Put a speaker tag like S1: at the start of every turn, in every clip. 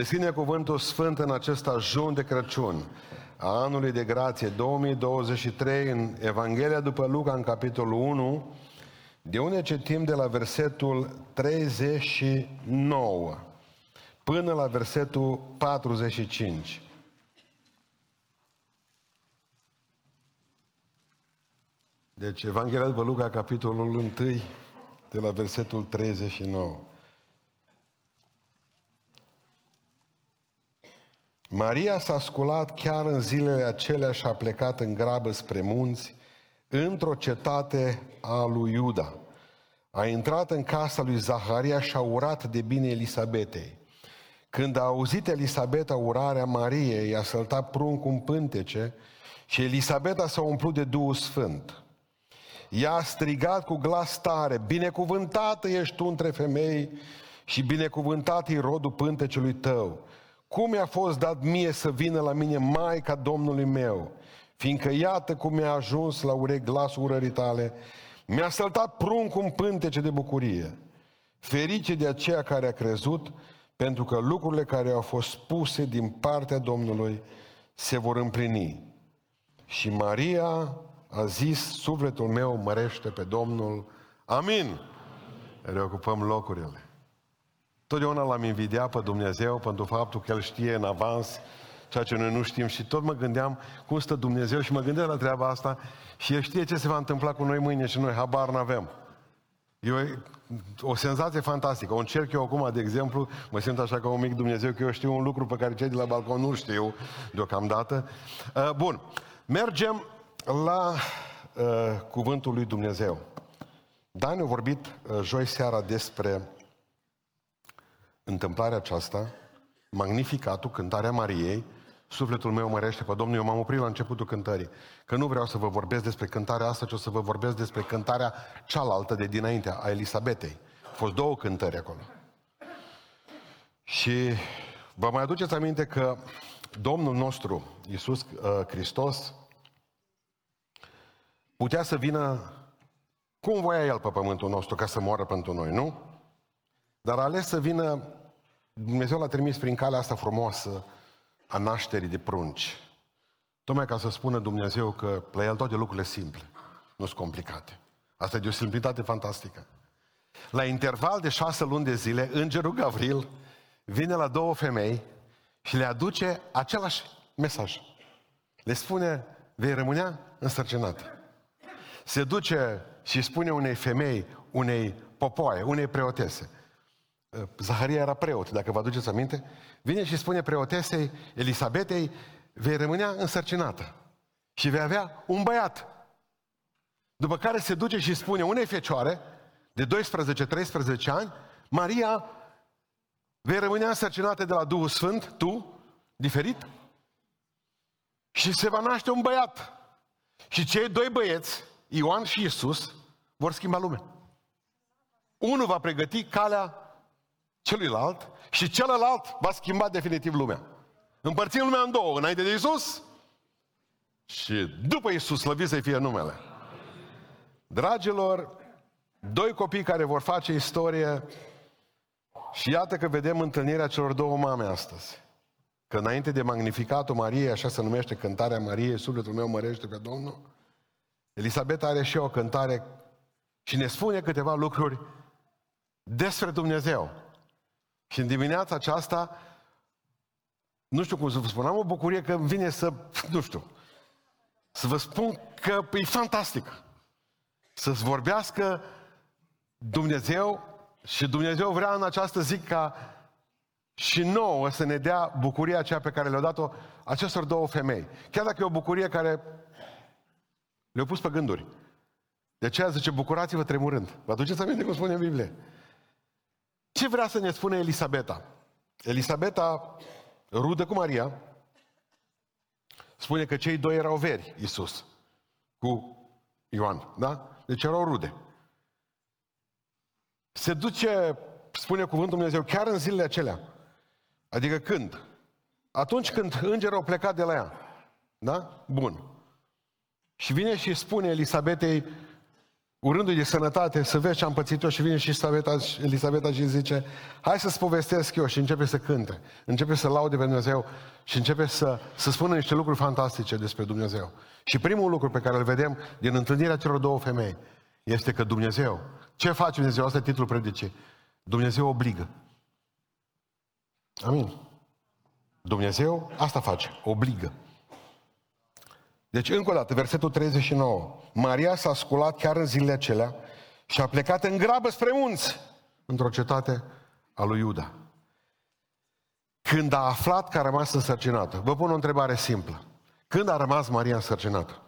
S1: Deschide cuvântul sfânt în acest ajun de Crăciun a anului de grație 2023 în Evanghelia după Luca în capitolul 1, de unde citim de la versetul 39 până la versetul 45. Deci Evanghelia după Luca, capitolul 1, de la versetul 39. Maria s-a sculat chiar în zilele acelea și a plecat în grabă spre munți, într-o cetate a lui Iuda. A intrat în casa lui Zaharia și a urat de bine Elisabetei. Când a auzit Elisabeta urarea Mariei, i-a săltat pruncul în pântece și Elisabeta s-a umplut de Duhul Sfânt. Ea a strigat cu glas tare, binecuvântată ești tu între femei și binecuvântat e rodul pântecelui tău. Cum mi-a fost dat mie să vină la mine Maica Domnului meu, fiindcă iată cum mi-a ajuns la urechi glasul urării tale, mi-a săltat pruncul în pântece de bucurie. Ferice de aceea care a crezut, pentru că lucrurile care au fost spuse din partea Domnului se vor împlini. Și Maria a zis, sufletul meu mărește pe Domnul. Amin. Reocupăm locurile. Totdeauna l-am invidiat pe Dumnezeu pentru faptul că El știe în avans ceea ce noi nu știm și tot mă gândeam cum stă Dumnezeu și mă gândeam la treaba asta și El știe ce se va întâmpla cu noi mâine și noi habar n-avem. E o, o senzație fantastică. O încerc eu acum, de exemplu, mă simt așa ca un mic Dumnezeu, că eu știu un lucru pe care cei de la balcon nu știu deocamdată. Uh, bun, mergem la uh, cuvântul lui Dumnezeu. Dan a vorbit uh, joi seara despre întâmplarea aceasta, magnificatul, cântarea Mariei, sufletul meu mărește pe Domnul. Eu m-am oprit la începutul cântării, că nu vreau să vă vorbesc despre cântarea asta, ci o să vă vorbesc despre cântarea cealaltă de dinainte, a Elisabetei. Au fost două cântări acolo. Și vă mai aduceți aminte că Domnul nostru, Iisus uh, Hristos, putea să vină cum voia El pe pământul nostru ca să moară pentru noi, nu? Dar a ales să vină, Dumnezeu l-a trimis prin calea asta frumoasă a nașterii de prunci. Tocmai ca să spună Dumnezeu că la El toate lucrurile simple, nu sunt complicate. Asta e de o simplitate fantastică. La interval de șase luni de zile, îngerul Gavril vine la două femei și le aduce același mesaj. Le spune, vei rămânea însărcinată se duce și spune unei femei, unei popoaie, unei preotese. Uh, Zaharia era preot, dacă vă aduceți aminte. Vine și spune preotesei Elisabetei, vei rămânea însărcinată și vei avea un băiat. După care se duce și spune unei fecioare de 12-13 ani, Maria, vei rămânea însărcinată de la Duhul Sfânt, tu, diferit, și se va naște un băiat. Și cei doi băieți Ioan și Isus vor schimba lumea. Unul va pregăti calea celuilalt și celălalt va schimba definitiv lumea. Împărțim lumea în două, înainte de Isus și după Isus, slăvit să fie numele. Dragilor, doi copii care vor face istorie și iată că vedem întâlnirea celor două mame astăzi. Că înainte de Magnificatul Mariei, așa se numește cântarea Mariei, sufletul meu mărește pe Domnul, Elisabeta are și o cântare și ne spune câteva lucruri despre Dumnezeu. Și în dimineața aceasta, nu știu cum să vă spun, am o bucurie că îmi vine să, nu știu, să vă spun că e fantastic. Să-ți vorbească Dumnezeu și Dumnezeu vrea în această zi ca și nouă să ne dea bucuria aceea pe care le-a dat-o acestor două femei. Chiar dacă e o bucurie care le-au pus pe gânduri. De aceea zice, bucurați-vă tremurând. Vă aduceți aminte cum spune în Biblie? Ce vrea să ne spune Elisabeta? Elisabeta, rudă cu Maria, spune că cei doi erau veri, Iisus, cu Ioan, da? Deci erau rude. Se duce, spune cuvântul Dumnezeu, chiar în zilele acelea. Adică când? Atunci când îngerul au plecat de la ea. Da? Bun. Și vine și spune Elisabetei, urându-i de sănătate, să vezi ce am pățit eu și vine și Elisabeta, Elisabeta și zice, hai să-ți povestesc eu și începe să cânte, începe să laude pe Dumnezeu și începe să, să spună niște lucruri fantastice despre Dumnezeu. Și primul lucru pe care îl vedem din întâlnirea celor două femei este că Dumnezeu, ce face Dumnezeu? Asta e titlul predicii. Dumnezeu obligă. Amin. Dumnezeu asta face, obligă. Deci, încă o dată, versetul 39. Maria s-a sculat chiar în zilele acelea și a plecat în grabă spre munți, într-o cetate a lui Iuda. Când a aflat că a rămas însărcinată, vă pun o întrebare simplă. Când a rămas Maria însărcinată?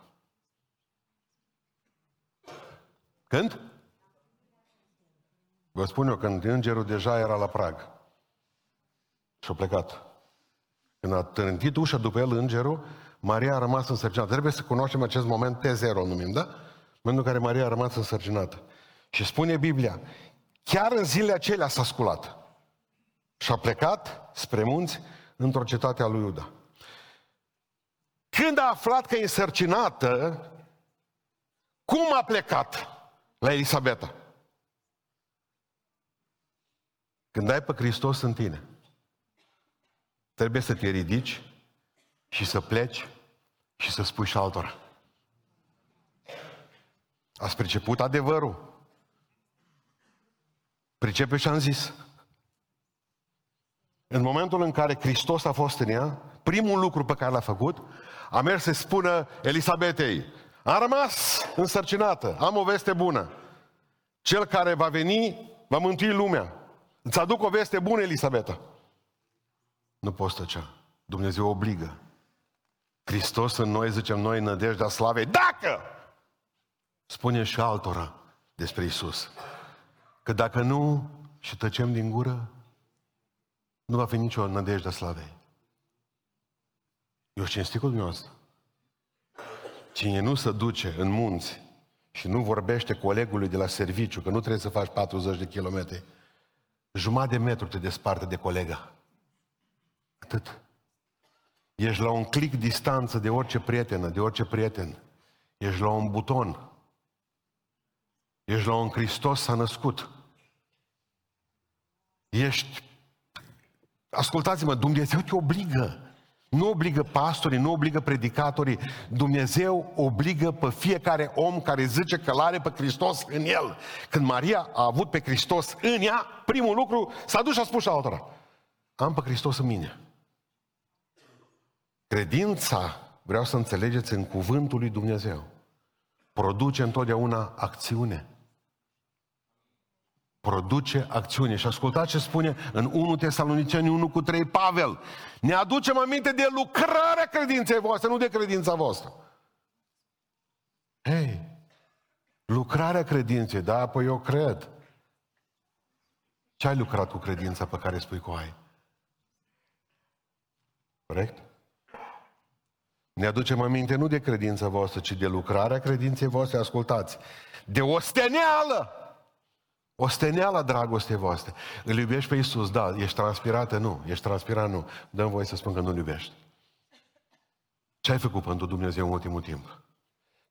S1: Când? Vă spun eu, când îngerul deja era la prag. Și a plecat. Când a trântit ușa după el îngerul, Maria a rămas însărcinată. Trebuie să cunoaștem acest moment T0, numim, da? Momentul în care Maria a rămas însărcinată. Și spune Biblia, chiar în zilele acelea s-a sculat. Și a plecat spre munți într-o cetate a lui Iuda. Când a aflat că e însărcinată, cum a plecat la Elisabeta? Când ai pe Hristos în tine, trebuie să te ridici și să pleci și să spui și altora. Ați priceput adevărul. Pricepe și am zis. În momentul în care Hristos a fost în ea, primul lucru pe care l-a făcut, a mers să spună Elisabetei, am rămas însărcinată, am o veste bună. Cel care va veni va mântui lumea. Îți aduc o veste bună, Elisabeta. Nu poți tăcea. Dumnezeu obligă. Hristos în noi, zicem noi, nădejdea slavei. Dacă! Spune și altora despre Isus. Că dacă nu și tăcem din gură, nu va fi nicio nădejde a slavei. Eu cinstit cu dumneavoastră. Cine nu se duce în munți și nu vorbește colegului de la serviciu, că nu trebuie să faci 40 de kilometri, jumătate de metru te desparte de colega. Atât. Ești la un clic distanță de orice prietenă, de orice prieten. Ești la un buton. Ești la un Hristos s-a născut. Ești... Ascultați-mă, Dumnezeu te obligă. Nu obligă pastorii, nu obligă predicatorii. Dumnezeu obligă pe fiecare om care zice că l-are pe Hristos în el. Când Maria a avut pe Hristos în ea, primul lucru s-a dus și a spus și altora. Am pe Hristos în mine. Credința, vreau să înțelegeți, în cuvântul lui Dumnezeu, produce întotdeauna acțiune. Produce acțiune. Și ascultați ce spune în 1 Tesaloniceni 1 cu 3 Pavel. Ne aducem aminte de lucrarea credinței voastre, nu de credința voastră. Hei, lucrarea credinței, da, păi eu cred. Ce ai lucrat cu credința pe care spui că o ai? Corect? Ne aducem aminte nu de credința voastră, ci de lucrarea credinței voastre, ascultați, de osteneală. Osteneala dragostei voastre. Îl iubești pe Iisus, da, ești transpirată, nu, ești transpirat, nu. Dăm voie să spun că nu-L iubești. Ce ai făcut pentru Dumnezeu în ultimul timp?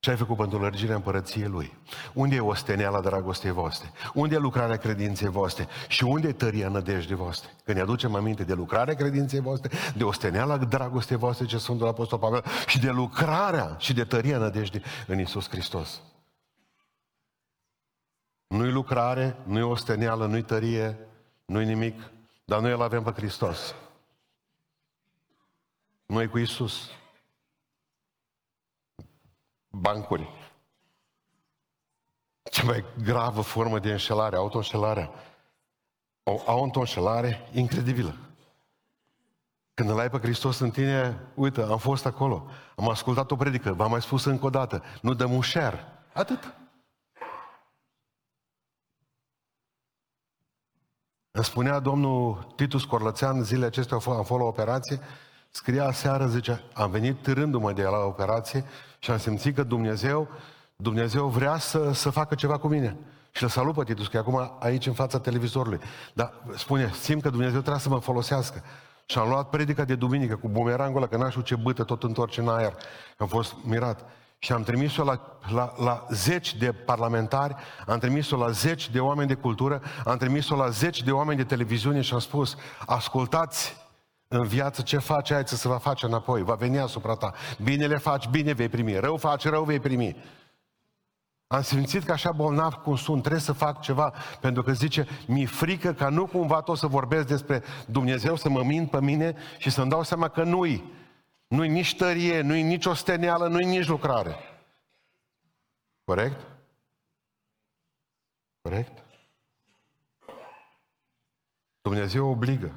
S1: Ce ai făcut pentru lărgirea împărăției Lui? Unde e osteneala dragostei voastre? Unde e lucrarea credinței voastre? Și unde e tăria nădejdii voastre? Când ne aducem aminte de lucrarea credinței voastre, de osteneala dragostei voastre, ce sunt la Apostol Pavel, și de lucrarea și de tăria nădejdii în Isus Hristos. Nu-i lucrare, nu-i osteneală, nu-i tărie, nu-i nimic, dar noi îl avem pe Hristos. Noi cu Isus bancuri. Cea mai gravă formă de înșelare, autoînșelarea. O autoînșelare incredibilă. Când îl ai pe Hristos în tine, uite, am fost acolo, am ascultat o predică, v-am mai spus încă o dată, nu dăm un share. Atât. Îmi spunea domnul Titus Corlățean, zilele acestea am fost la operație, scria seară, zice, am venit târându-mă de la operație și am simțit că Dumnezeu, Dumnezeu vrea să, să facă ceva cu mine. Și îl salut pe Titus, că e acum aici în fața televizorului. Dar spune, simt că Dumnezeu trebuie să mă folosească. Și am luat predica de duminică cu bumerangul ăla, că n-aș ce bâtă tot întorce în aer. Am fost mirat. și am trimis-o la, la, la zeci de parlamentari, am trimis-o la zeci de oameni de cultură, am trimis-o la zeci de oameni de televiziune și am spus, ascultați în viață ce faci, ai să se va face înapoi, va veni asupra ta. Bine le faci, bine vei primi, rău faci, rău vei primi. Am simțit că așa bolnav cum sunt, trebuie să fac ceva, pentru că zice, mi-e frică ca nu cumva tot să vorbesc despre Dumnezeu, să mă mint pe mine și să-mi dau seama că nu-i. Nu-i nici tărie, nu-i nici osteneală, nu-i nici lucrare. Corect? Corect? Dumnezeu obligă.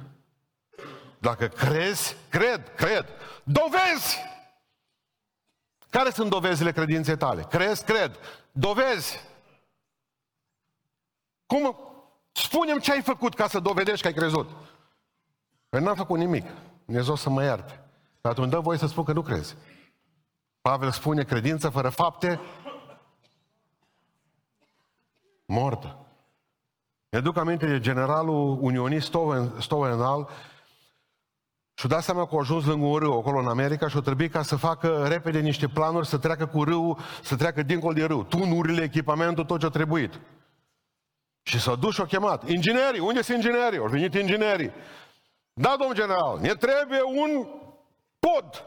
S1: Dacă crezi, cred, cred. Dovezi! Care sunt dovezile credinței tale? Crezi, cred. Dovezi! Cum? Spunem ce ai făcut ca să dovedești că ai crezut. Păi n-am făcut nimic. Dumnezeu să mă ierte. Dar atunci dă voie să spun că nu crezi. Pavel spune credință fără fapte mortă. Ne duc aminte de generalul unionist Stowenal și-a dat seama că a ajuns lângă un râu acolo în America și a trebuit ca să facă repede niște planuri să treacă cu râul, să treacă dincolo de râu. Tunurile, echipamentul, tot ce a trebuit. Și s-a dus și a chemat. Inginerii, unde sunt inginerii? Au venit inginerii. Da, domn general, ne trebuie un pod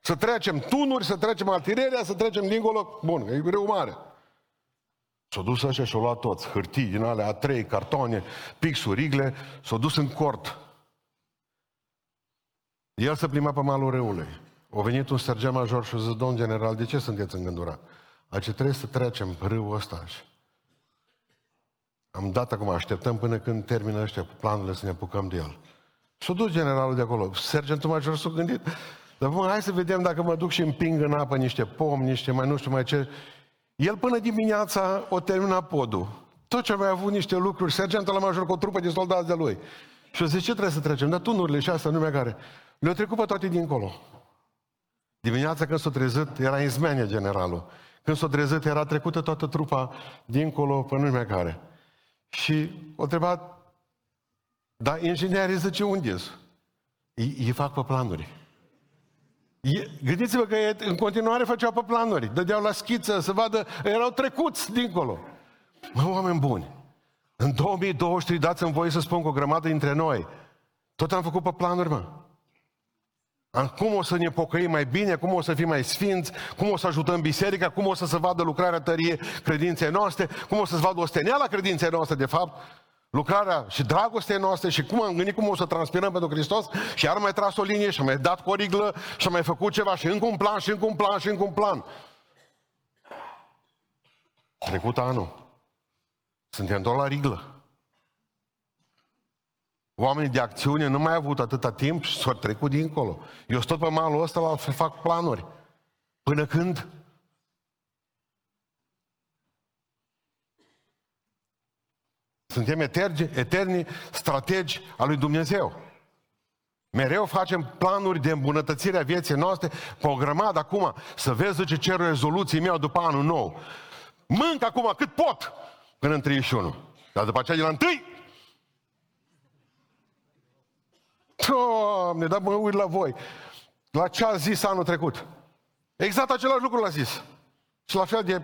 S1: să trecem tunuri, să trecem artileria, să trecem dincolo. Bun, e greu mare. S-au dus așa și au luat toți, hârtii din alea, A3, cartoane, pixuri, rigle, s-au dus în cort. El se plimba pe malul râului. A venit un sergent major și a zis, domn general, de ce sunteți îngândurat? ce trebuie să trecem râul ăsta. Am dat acum, așteptăm până când termină ăștia planurile să ne apucăm de el. S-a dus generalul de acolo. Sergentul major s-a gândit, dar bun, hai să vedem dacă mă duc și împing în apă niște pomi, niște mai nu știu mai ce. El până dimineața o termina podul. Tot ce a mai avut niște lucruri, sergentul la major cu o trupă de soldați de lui. Și o zice, ce trebuie să trecem? Dar tunurile și asta, numea care. Le-au trecut pe toate dincolo. Dimineața când s-a trezit, era izmenia generalul. Când s-a trezit, era trecută toată trupa dincolo pe numea care. Și o întrebat, dar inginerii zice, unde ei, ei fac pe planuri. Gândiți-vă că în continuare făceau pe planuri, dădeau la schiță să vadă, erau trecuți dincolo. Mă, oameni buni, în 2023 dați-mi voie să spun cu o grămadă dintre noi, tot am făcut pe planuri, mă. Cum o să ne pocăim mai bine, cum o să fim mai sfinți, cum o să ajutăm biserica, cum o să se vadă lucrarea tărie credinței noastre, cum o să se vadă osteneala credinței noastre, de fapt, lucrarea și dragostea noastră și cum am gândit cum o să transpirăm pentru Hristos și iar mai tras o linie și am mai dat cu o riglă și am mai făcut ceva și încă un plan și încă un plan și încă un plan. Trecut anul. Suntem doar la riglă. Oamenii de acțiune nu mai au avut atâta timp și s-au trecut dincolo. Eu tot pe malul ăsta la fac planuri. Până când? Suntem eterni, eterni strategi al lui Dumnezeu. Mereu facem planuri de îmbunătățire a vieții noastre pe o grămadă acum. Să vezi ce cer rezoluții meu după anul nou. Mânc acum cât pot până în 31. Dar după aceea de la întâi Doamne, dar mă uit la voi. La ce a zis anul trecut? Exact același lucru l-a zis. Și la fel de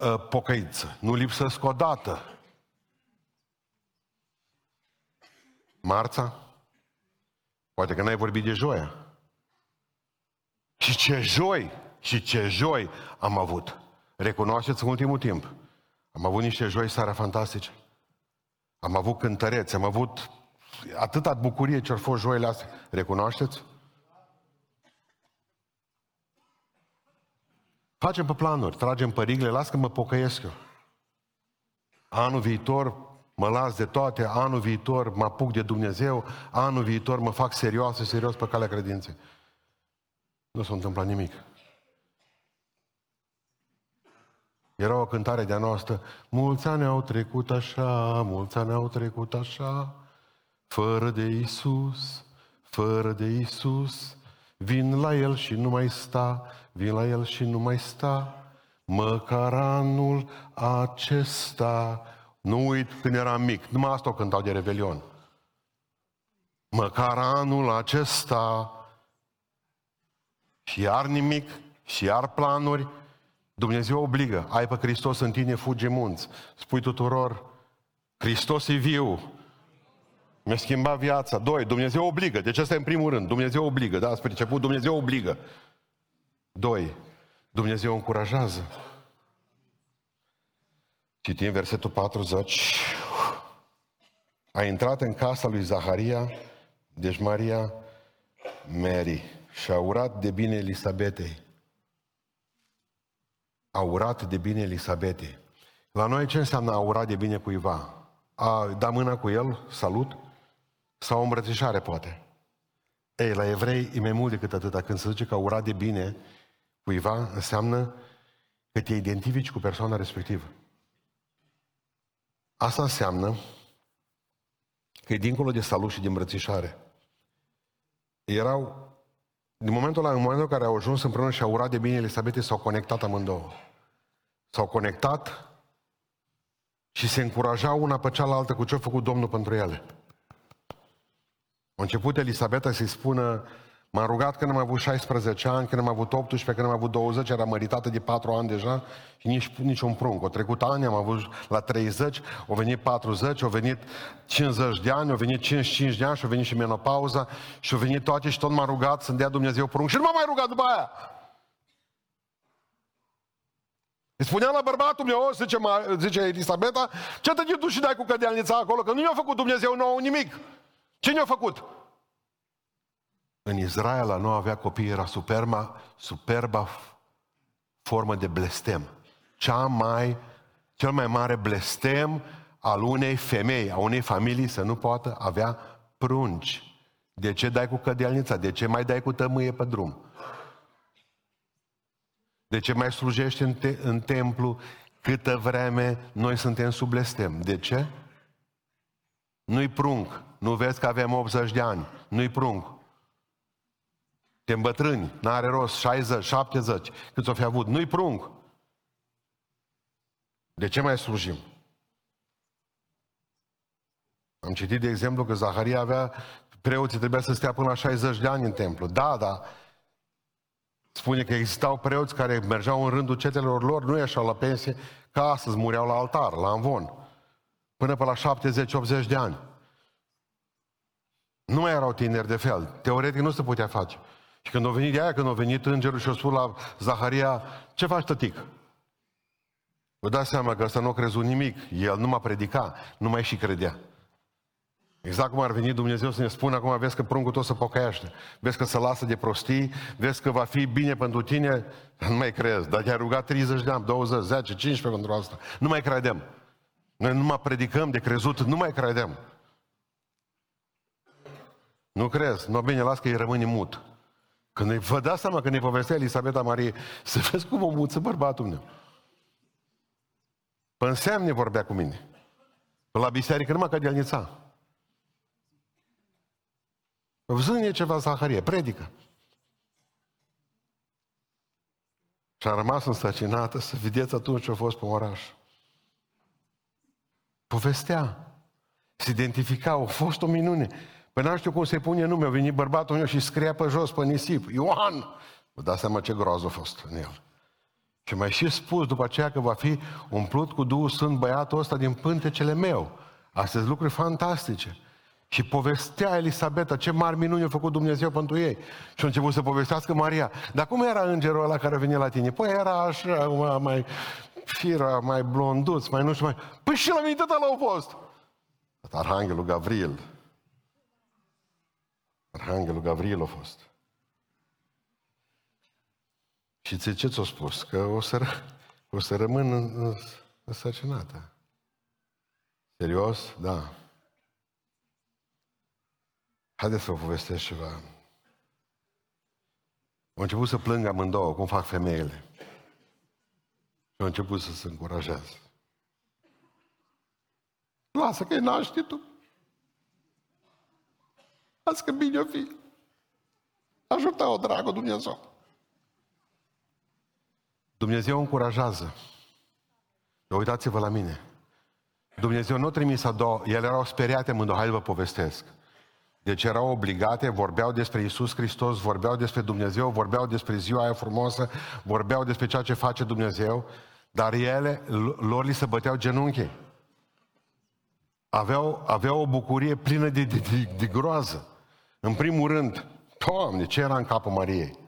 S1: ă, pocăință. Nu lipsesc o dată. Marța? Poate că n-ai vorbit de joia. Și ce joi, și ce joi am avut. Recunoașteți în ultimul timp. Am avut niște joi seara fantastice. Am avut cântăreți, am avut atâta bucurie ce au fost joile astea. Recunoașteți? Facem pe planuri, tragem pe rigle, las că mă pocăiesc eu. Anul viitor mă las de toate, anul viitor mă apuc de Dumnezeu, anul viitor mă fac serios, serios pe calea credinței. Nu s-a întâmplat nimic. Era o cântare de-a noastră. Mulți ani au trecut așa, mulți ani au trecut așa, fără de Isus, fără de Isus. Vin la El și nu mai sta, vin la El și nu mai sta, măcar anul acesta. Nu uit când eram mic, numai asta o cântau de Revelion. măcar anul acesta și iar nimic, și iar planuri, Dumnezeu obligă, ai pe Hristos în tine, fugi munți. Spui tuturor, Hristos e viu, mi-a schimbat viața. Doi, Dumnezeu obligă. Deci asta e în primul rând. Dumnezeu obligă. Da, ați priceput? Dumnezeu obligă. Doi, Dumnezeu încurajează. Citim versetul 40. A intrat în casa lui Zaharia, deci Maria, Mary, și a urat de bine Elisabetei. A urat de bine Elisabetei. La noi ce înseamnă a urat de bine cuiva? A da mâna cu el, salut, sau o îmbrățișare poate. Ei, la evrei e mai mult decât atâta. Când se zice că a urat de bine cuiva, înseamnă că te identifici cu persoana respectivă. Asta înseamnă că e dincolo de salut și de îmbrățișare. Erau, din momentul ăla, în momentul în care au ajuns împreună și au urat de bine Elisabete, s-au conectat amândouă. S-au conectat și se încurajau una pe cealaltă cu ce a făcut Domnul pentru ele. A început Elisabeta să-i spună, m-am rugat când am avut 16 ani, când am avut 18, când am avut 20, era măritată de 4 ani deja și nici, nici un prunc. Au trecut ani, am avut la 30, au venit 40, au venit 50 de ani, au venit 55 de ani și au venit și menopauza și au venit toate și tot m-am rugat să-mi dea Dumnezeu prunc și nu m-am mai rugat după aia. Îi spunea la bărbatul meu, zice, zice Elisabeta, ce te duci și dai cu cădealnița acolo, că nu i-a făcut Dumnezeu nou nimic. Cine a făcut? În Israel a nu avea copii era superba, superba formă de blestem. Cea mai, cel mai mare blestem al unei femei, a unei familii să nu poată avea prunci. De ce dai cu cădealnița? De ce mai dai cu tămâie pe drum? De ce mai slujești în, te- în templu câtă vreme noi suntem sub blestem? De ce? Nu-i prunc. Nu vezi că avem 80 de ani. Nu-i prunc. Te îmbătrâni, n-are rost, 60, 70, cât o fi avut. Nu-i prunc. De ce mai slujim? Am citit, de exemplu, că Zaharia avea, preoții trebuia să stea până la 60 de ani în templu. Da, da. Spune că existau preoți care mergeau în rândul cetelor lor, nu ieșeau la pensie, ca astăzi mureau la altar, la învon. Până pe la 70-80 de ani. Nu mai erau tineri de fel. Teoretic nu se putea face. Și când a venit de aia, când a venit îngerul și a spus la Zaharia, ce faci, tătic? Vă dați seama că ăsta nu a crezut nimic. El nu m-a predicat, nu mai și credea. Exact cum ar veni Dumnezeu să ne spună acum, vezi că pruncul tău se pocăiește, vezi că se lasă de prostii, vezi că va fi bine pentru tine, nu mai crezi. Dar te-ai rugat 30 de ani, 20, 10, 15 pentru asta. Nu mai credem. Noi nu mai predicăm de crezut, nu mai credem. Nu crezi? Nu, bine, las că îi rămâne mut. Când vă dați seama când îi povestea Elisabeta Marie, să vezi cum o muță bărbatul meu. Pe înseamne vorbea cu mine. Pe la biserică numai ca de-alnița. Zânie ceva Zaharie, predică. Și a rămas însăcinată să vedeți atunci ce a fost pe oraș. Povestea. Se identifica, a fost o minune. Păi n-am știu cum se pune nume, a venit bărbatul meu și scria pe jos, pe nisip, Ioan! Vă dați seama ce groază a fost în el. Și mai și spus după aceea că va fi umplut cu Duhul Sfânt băiatul ăsta din pântecele meu. Astea lucruri fantastice. Și povestea Elisabeta ce mari minuni a făcut Dumnezeu pentru ei. Și a început să povestească Maria. Dar cum era îngerul ăla care venit la tine? Păi era așa, mai fira, mai blonduț, mai nu știu mai... Păi și la mine tot ăla a fost. Arhanghelul Gavril Arhanghelul Gavril a fost. Și ți ce ți-a spus? Că o să, o să rămân în, însărcinată. Serios? Da. Haideți să vă povestesc ceva. Au început să plângă amândouă, cum fac femeile. Și au început să se încurajeze. Lasă că-i naște tu. Azi că bine o fi. Ajută-o, dragă Dumnezeu. Dumnezeu încurajează. Uitați-vă la mine. Dumnezeu nu a trimis a doua, ele erau speriate mândouă, hai vă povestesc. Deci erau obligate, vorbeau despre Isus Hristos, vorbeau despre Dumnezeu, vorbeau despre ziua aia frumoasă, vorbeau despre ceea ce face Dumnezeu, dar ele, lor li se băteau genunchii. Aveau, aveau o bucurie plină de, de, de, de groază. În primul rând, Doamne, ce era în capul Mariei?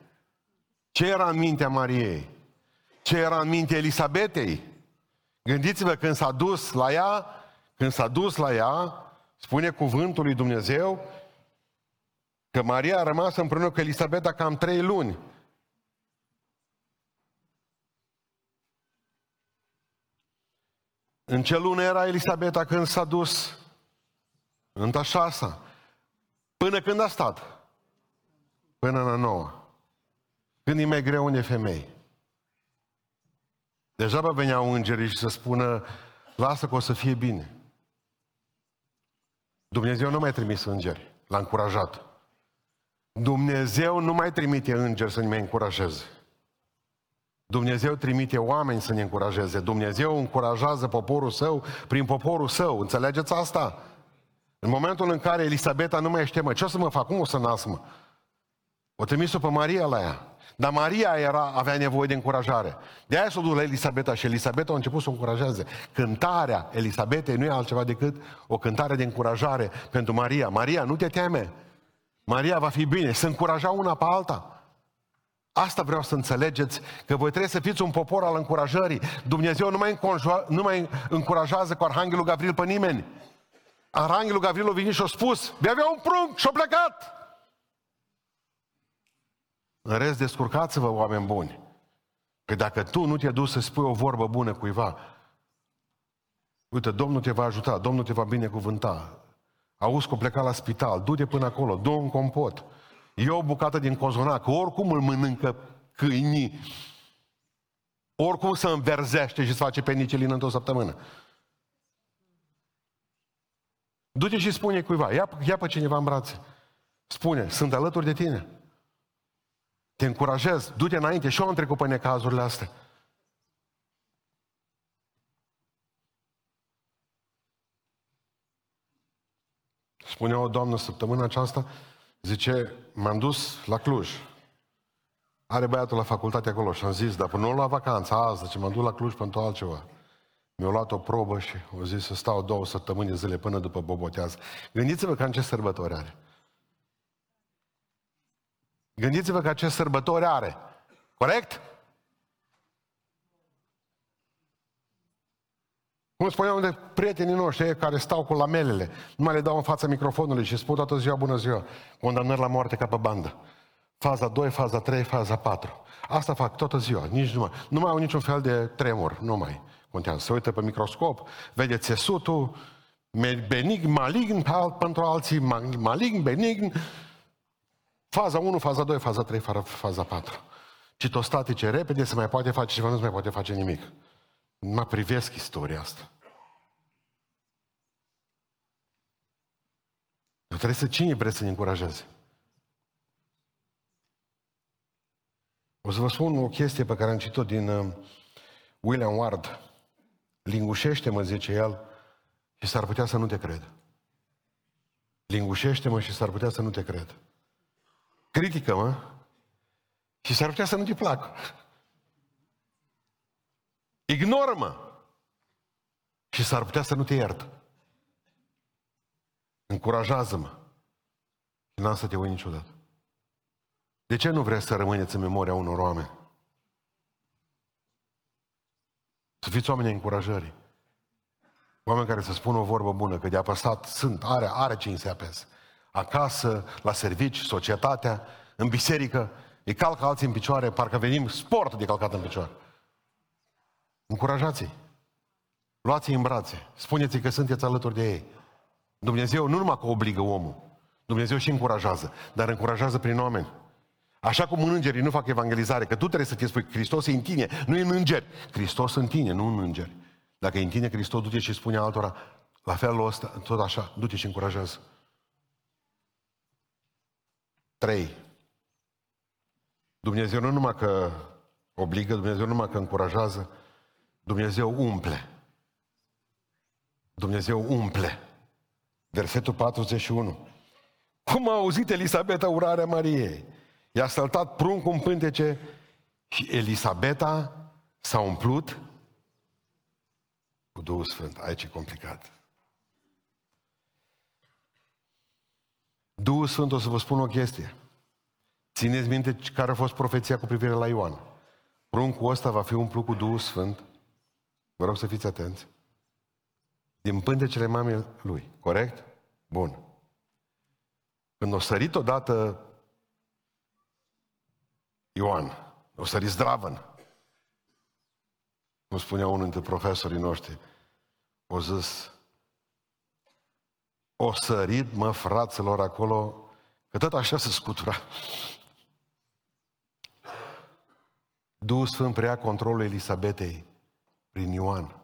S1: Ce era în mintea Mariei? Ce era în mintea Elisabetei? Gândiți-vă când s-a dus la ea, când s-a dus la ea, spune cuvântul lui Dumnezeu, că Maria a rămas împreună cu Elisabeta cam trei luni. În ce lună era Elisabeta când s-a dus? În a șasa. Până când a stat? Până în a noua. Când e mai greu unde femei. Deja veneau îngerii și să spună, lasă că o să fie bine. Dumnezeu nu mai trimis îngeri, l-a încurajat. Dumnezeu nu mai trimite îngeri să ne mai încurajeze. Dumnezeu trimite oameni să ne încurajeze. Dumnezeu încurajează poporul său prin poporul său. Înțelegeți asta? În momentul în care Elisabeta nu mai știe, mă, ce o să mă fac? Cum o să nasc, mă? O trimis-o pe Maria la ea. Dar Maria era, avea nevoie de încurajare. De aia s-a dus la Elisabeta și Elisabeta a început să o încurajeze. Cântarea Elisabetei nu e altceva decât o cântare de încurajare pentru Maria. Maria, nu te teme. Maria va fi bine. Să încuraja una pe alta. Asta vreau să înțelegeți, că voi trebuie să fiți un popor al încurajării. Dumnezeu nu mai, nu mai încurajează cu Arhanghelul Gavril pe nimeni. Arhanghelul Gavril a venit și a spus, de avea un prunc și a plecat. În rest, descurcați-vă, oameni buni. Că dacă tu nu te duci să spui o vorbă bună cuiva, uite, Domnul te va ajuta, Domnul te va binecuvânta. Auzi că o pleca la spital, du-te până acolo, du un compot. E o bucată din cozonac, oricum îl mănâncă câinii. Oricum se înverzește și se face pe nicelin într-o săptămână. Du-te și spune cuiva, ia, ia pe cineva în brațe. Spune, sunt alături de tine. Te încurajez, du-te înainte și eu am trecut pe necazurile astea. Spunea o doamnă săptămâna aceasta, zice, m-am dus la Cluj. Are băiatul la facultate acolo și am zis, dar până nu la vacanță, azi, zice, m-am dus la Cluj pentru altceva. Mi-a luat o probă și o zis să stau două săptămâni zile până după bobotează. Gândiți-vă că în ce sărbători are. Gândiți-vă că acest sărbători are. Corect? Cum spuneam de prietenii noștri care stau cu lamelele, nu mai le dau în fața microfonului și spun toată ziua bună ziua, condamnări la moarte ca pe bandă. Faza 2, faza 3, faza 4. Asta fac toată ziua, nici nu mai, nu mai au niciun fel de tremur, nu mai contează. Se uită pe microscop, vede țesutul, benign, malign pentru alții, malign, benign, Faza 1, faza 2, faza 3, faza 4. Citostatice repede, se mai poate face ceva, nu se mai poate face nimic. Mă privesc istoria asta. Eu trebuie să cine vreți să ne încurajeze? O să vă spun o chestie pe care am citit-o din uh, William Ward. Lingușește-mă, zice el, și s-ar putea să nu te cred. Lingușește-mă și s-ar putea să nu te cred. Critică-mă și s-ar putea să nu-ți placă. Ignoră-mă și s-ar putea să nu te iert. Încurajează-mă și n-am să te uit niciodată. De ce nu vreți să rămâneți în memoria unor oameni? Să fiți oameni încurajării. Oameni care să spună o vorbă bună, că de apăsat sunt, are, are cine se apese acasă, la servici, societatea, în biserică, îi calcă alții în picioare, parcă venim sport de calcat în picioare. Încurajați-i. Luați-i în brațe. Spuneți-i că sunteți alături de ei. Dumnezeu nu numai că obligă omul, Dumnezeu și încurajează, dar încurajează prin oameni. Așa cum în îngerii nu fac evangelizare, că tu trebuie să te spui, Hristos e în tine, nu e în îngeri. Hristos în tine, nu în îngeri. Dacă e în tine Hristos, du-te și spune altora, la felul ăsta, tot așa, du-te și încurajează. Trei. Dumnezeu nu numai că obligă, Dumnezeu nu numai că încurajează, Dumnezeu umple. Dumnezeu umple. Versetul 41. Cum a auzit Elisabeta urarea Mariei? I-a săltat pruncul în pântece și Elisabeta s-a umplut cu Duhul Sfânt. Aici e complicat. Duhul Sfânt o să vă spun o chestie. Țineți minte care a fost profeția cu privire la Ioan. Pruncul ăsta va fi umplut cu Duhul Sfânt. Vă rog să fiți atenți. Din pântecele mamei lui. Corect? Bun. Când o sărit odată Ioan, o sărit zdravăn, cum spunea unul dintre profesorii noștri, o zis, o sărit, mă, fraților, acolo, că tot așa se scutura. Duhul Sfânt preia controlul Elisabetei prin Ioan.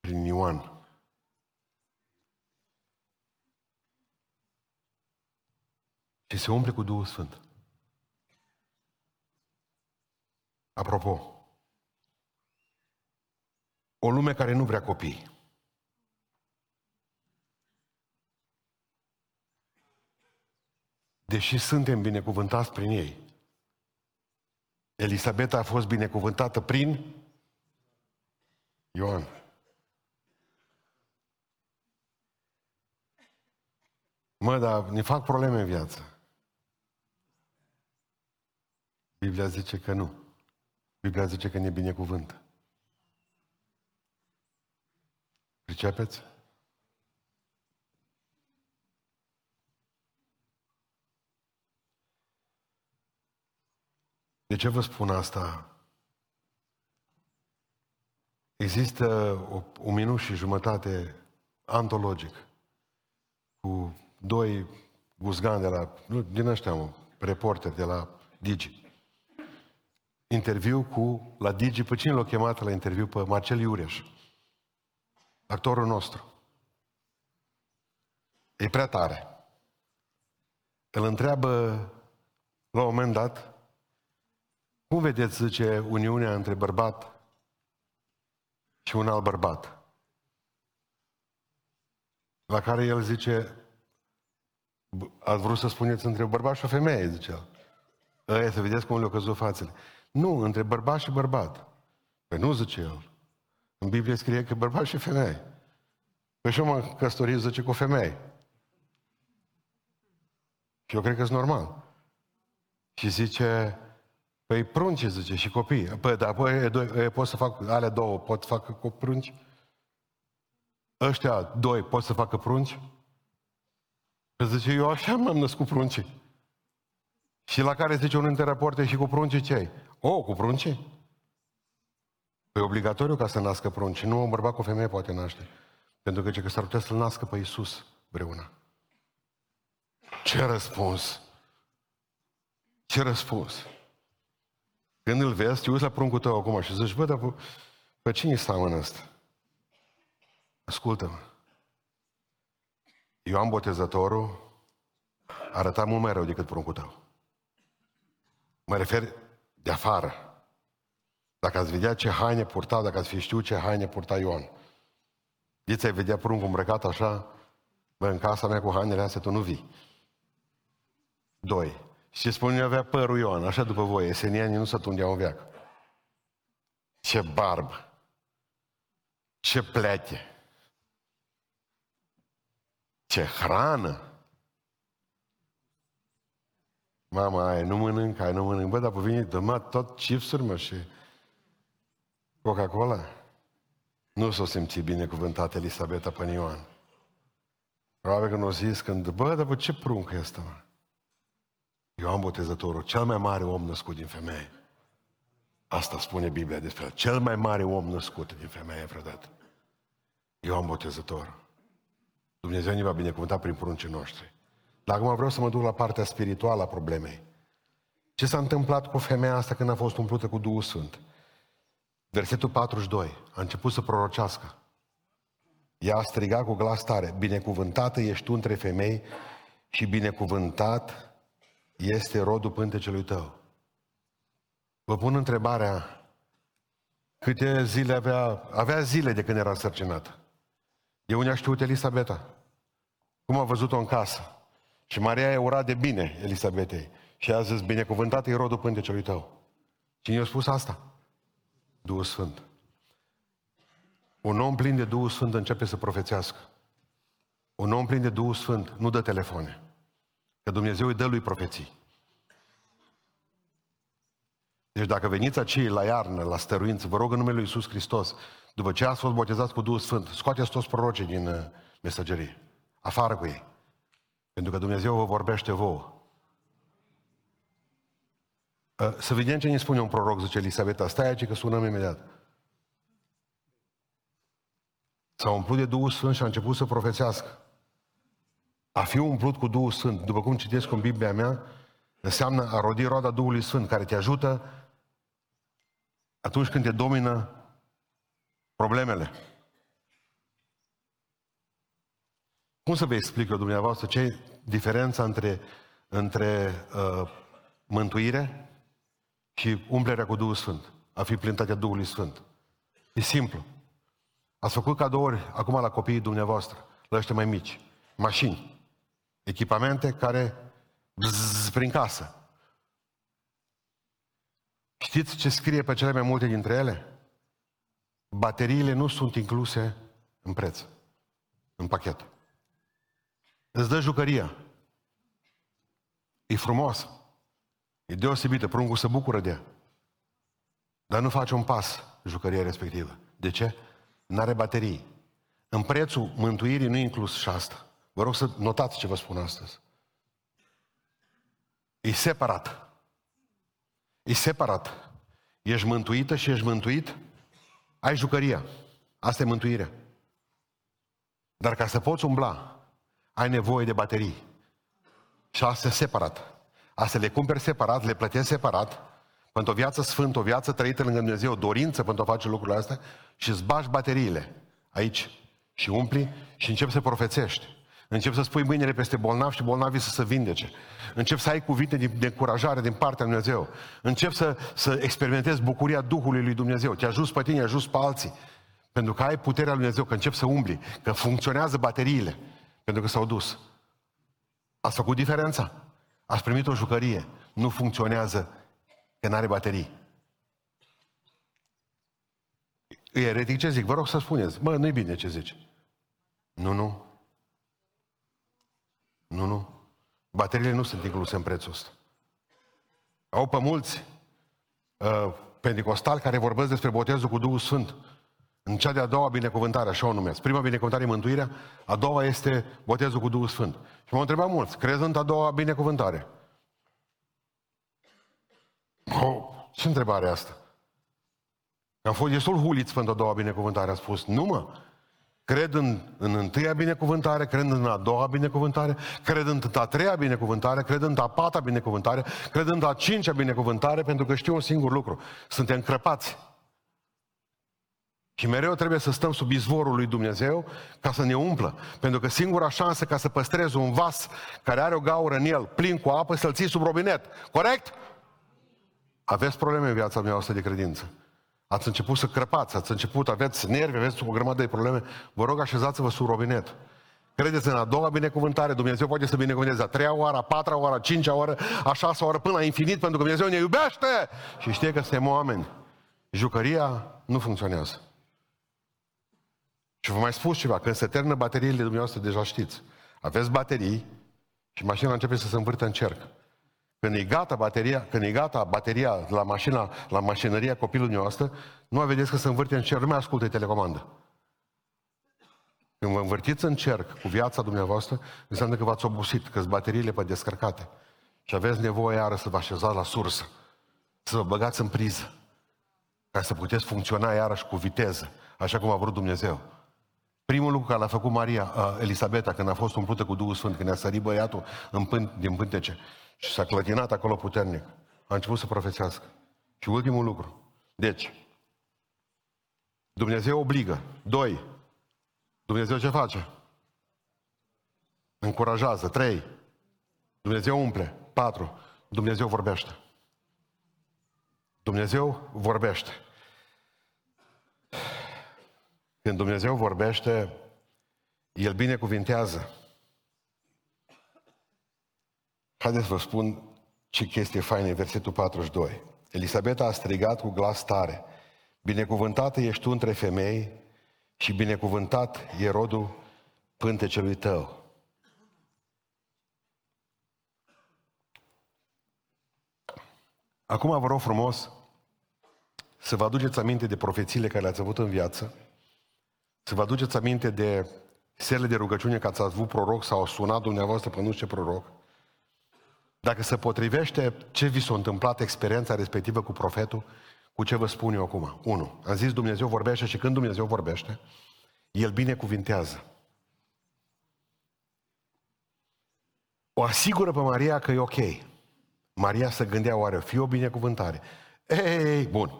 S1: Prin Ioan. Și se umple cu Duhul Sfânt. Apropo, o lume care nu vrea copii. Deși suntem binecuvântați prin ei, Elisabeta a fost binecuvântată prin Ioan. Mă, dar ne fac probleme în viață. Biblia zice că nu. Biblia zice că ne binecuvântă. Pricepeți? De ce vă spun asta? Există o, un minut și jumătate antologic cu doi guzgani de la, nu, din ăștia, mă, reporteri de la Digi. Interviu cu, la Digi, pe cine l-a chemat la interviu? Pe Marcel Iureș, actorul nostru. E prea tare. Îl întreabă la un moment dat cum vedeți, zice, uniunea între bărbat și un alt bărbat? La care el zice, ați vrut să spuneți între bărbat și o femeie, zice el. Aia să vedeți cum le-au căzut fațele. Nu, între bărbat și bărbat. Păi nu, zice el. În Biblie scrie că bărbat și femeie. Păi și eu mă căsătorit, zice, cu o femeie. Și eu cred că e normal. Și zice, Păi prunci, zice, și copii. Păi, da, păi, doi, pot să fac, alea două pot să facă cu prunci? Ăștia doi pot să facă prunci? Păi zice, eu așa m-am născut prunci. Și la care zice unul dintre rapoarte și cu prunci ce ai? O, cu prunci? Păi obligatoriu ca să nască prunci. Nu un bărbat cu o femeie poate naște. Pentru că ce că s-ar putea să-l nască pe Iisus breuna. Ce răspuns? Ce răspuns? Când îl vezi, te uiți la pruncul tău acum și zici, bă, dar pe, pe cine seamănă ăsta? Ascultă-mă. Ioan Botezătorul arăta mult mai rău decât pruncul tău. Mă refer de afară. Dacă ați vedea ce haine purta, dacă ați fi știut ce haine purta Ioan. Diți ai vedea pruncul îmbrăcat așa, bă, în casa mea cu hainele astea tu nu vii. Doi. Și spune, eu avea părul Ioan, așa după voi, esenianii nu se tundeau în veac. Ce barbă! Ce plete! Ce hrană! Mama, ai nu mănânc, ai nu mănânc. Bă, dar pe vine, dă tot chipsuri, mă, și Coca-Cola. Nu s-o simți binecuvântat Elisabeta pe Ioan. Probabil că nu o zis când, bă, dar pe ce prunc e ăsta, mă? Ioan Botezătorul, cel mai mare om născut din femeie. Asta spune Biblia despre el. Cel mai mare om născut din femeie vreodată. Ioan Botezător. Dumnezeu ne va binecuvânta prin pruncii noștri. Dar acum vreau să mă duc la partea spirituală a problemei. Ce s-a întâmplat cu femeia asta când a fost umplută cu Duhul Sfânt? Versetul 42. A început să prorocească. Ea a strigat cu glas tare, binecuvântată ești tu între femei și binecuvântat este rodul pântecelui tău. Vă pun întrebarea, câte zile avea, avea zile de când era sărcinată. De unde a știut Elisabeta? Cum a văzut-o în casă. Și Maria e ura de bine Elisabetei. Și a zis, binecuvântat e rodul pântecelui tău. Cine i-a spus asta? Duhul Sfânt. Un om plin de Duhul Sfânt începe să profețească. Un om plin de Duhul Sfânt nu dă telefoane. Că Dumnezeu îi dă lui profeții. Deci dacă veniți aici la iarnă, la stăruință, vă rog în numele Lui Iisus Hristos, după ce ați fost botezați cu Duhul Sfânt, scoateți toți prorocii din uh, mesagerie. Afară cu ei. Pentru că Dumnezeu vă vorbește vouă. Uh, să vedem ce ne spune un proroc, zice Elisabeta. Stai aici că sunăm imediat. S-a umplut de Duhul Sfânt și a început să profețească. A fi umplut cu Duhul Sfânt, după cum citesc în Biblia mea, înseamnă a rodi roada Duhului Sfânt, care te ajută atunci când te domină problemele. Cum să vă explic eu dumneavoastră ce e diferența între, între uh, mântuire și umplerea cu Duhul Sfânt, a fi plintatea Duhului Sfânt? E simplu. Ați făcut cadouri acum la copiii dumneavoastră, la ăștia mai mici, mașini, echipamente care bzz, prin casă. Știți ce scrie pe cele mai multe dintre ele? Bateriile nu sunt incluse în preț, în pachet. Îți dă jucăria. E frumos. E deosebită. Pruncul se bucură de ea. Dar nu face un pas jucăria respectivă. De ce? N-are baterii. În prețul mântuirii nu e inclus și asta. Vă rog să notați ce vă spun astăzi. E separat. E separat. Ești mântuită și ești mântuit, ai jucăria. Asta e mântuirea. Dar ca să poți umbla, ai nevoie de baterii. Și asta e separat. Asta le cumperi separat, le plătești separat, pentru o viață sfântă, o viață trăită lângă Dumnezeu, o dorință pentru a face lucrurile astea și îți bagi bateriile aici și umpli și începi să profețești. Încep să spui mâinile peste bolnavi și bolnavii să se vindece. Încep să ai cuvinte de încurajare din partea lui Dumnezeu. Încep să, să experimentezi bucuria Duhului lui Dumnezeu. Te ajuns pe tine, ajuns pe alții. Pentru că ai puterea lui Dumnezeu, că încep să umbli, că funcționează bateriile. Pentru că s-au dus. Ați făcut diferența? Ați primit o jucărie. Nu funcționează că nu are baterii. E eretic ce zic? Vă rog să spuneți. Mă, nu-i bine ce zici. Nu, nu. Nu, nu. Bateriile nu sunt incluse în prețul ăsta. Au pe mulți uh, pentecostali care vorbesc despre botezul cu Duhul Sfânt. În cea de-a doua binecuvântare, așa o numesc. Prima binecuvântare e mântuirea, a doua este botezul cu Duhul Sfânt. Și m-au întrebat mulți, crezi în a doua binecuvântare? Oh, ce întrebare asta? Am fost destul huliți pentru a doua binecuvântare. A spus, nu mă, Cred în, în întâia binecuvântare, cred în a doua binecuvântare, cred în a treia binecuvântare, cred în a pata binecuvântare, cred în a cincea binecuvântare, pentru că știu un singur lucru. Suntem crăpați. Și mereu trebuie să stăm sub izvorul lui Dumnezeu ca să ne umplă. Pentru că singura șansă ca să păstrezi un vas care are o gaură în el, plin cu apă, să-l ții sub robinet. Corect? Aveți probleme în viața mea de credință. Ați început să crăpați, ați început, aveți nervi, aveți o grămadă de probleme. Vă rog, așezați-vă sub robinet. Credeți în a doua binecuvântare, Dumnezeu poate să binecuvânteze a treia oară, a patra oară, a cincea oară, a șasea oară, până la infinit, pentru că Dumnezeu ne iubește și știe că suntem oameni. Jucăria nu funcționează. Și vă mai spus ceva, când se termină bateriile dumneavoastră, deja știți. Aveți baterii și mașina începe să se învârte în cerc. Când e gata bateria, când e gata bateria la mașina, la mașinăria copilului noastră, nu vedeți că se învârte în cerc, nu mai ascultă telecomandă. Când vă învârtiți în cerc cu viața dumneavoastră, înseamnă că v-ați obosit, că bateriile pe descărcate. Și aveți nevoie iară să vă așezați la sursă, să vă băgați în priză, ca să puteți funcționa iarăși cu viteză, așa cum a vrut Dumnezeu. Primul lucru care l-a făcut Maria, uh, Elisabeta, când a fost umplută cu Duhul Sfânt, când a sărit băiatul în pân, din pântece, și s-a clătinat acolo puternic. A început să profețească. Și ultimul lucru. Deci, Dumnezeu obligă. Doi, Dumnezeu ce face? Încurajează. Trei, Dumnezeu umple. Patru, Dumnezeu vorbește. Dumnezeu vorbește. Când Dumnezeu vorbește, El binecuvintează. Haideți să vă spun ce chestie faină e versetul 42. Elisabeta a strigat cu glas tare. Binecuvântată ești tu între femei și binecuvântat e rodul pântecelui tău. Acum vă rog frumos să vă aduceți aminte de profețiile care le-ați avut în viață, să vă aduceți aminte de serile de rugăciune că ați avut proroc sau sunat dumneavoastră pe nu ce proroc. Dacă se potrivește ce vi s-a întâmplat experiența respectivă cu profetul, cu ce vă spun eu acum. Unu, am zis Dumnezeu vorbește și când Dumnezeu vorbește, El binecuvintează. O asigură pe Maria că e ok. Maria se gândea, oare fi o binecuvântare? Ei, bun.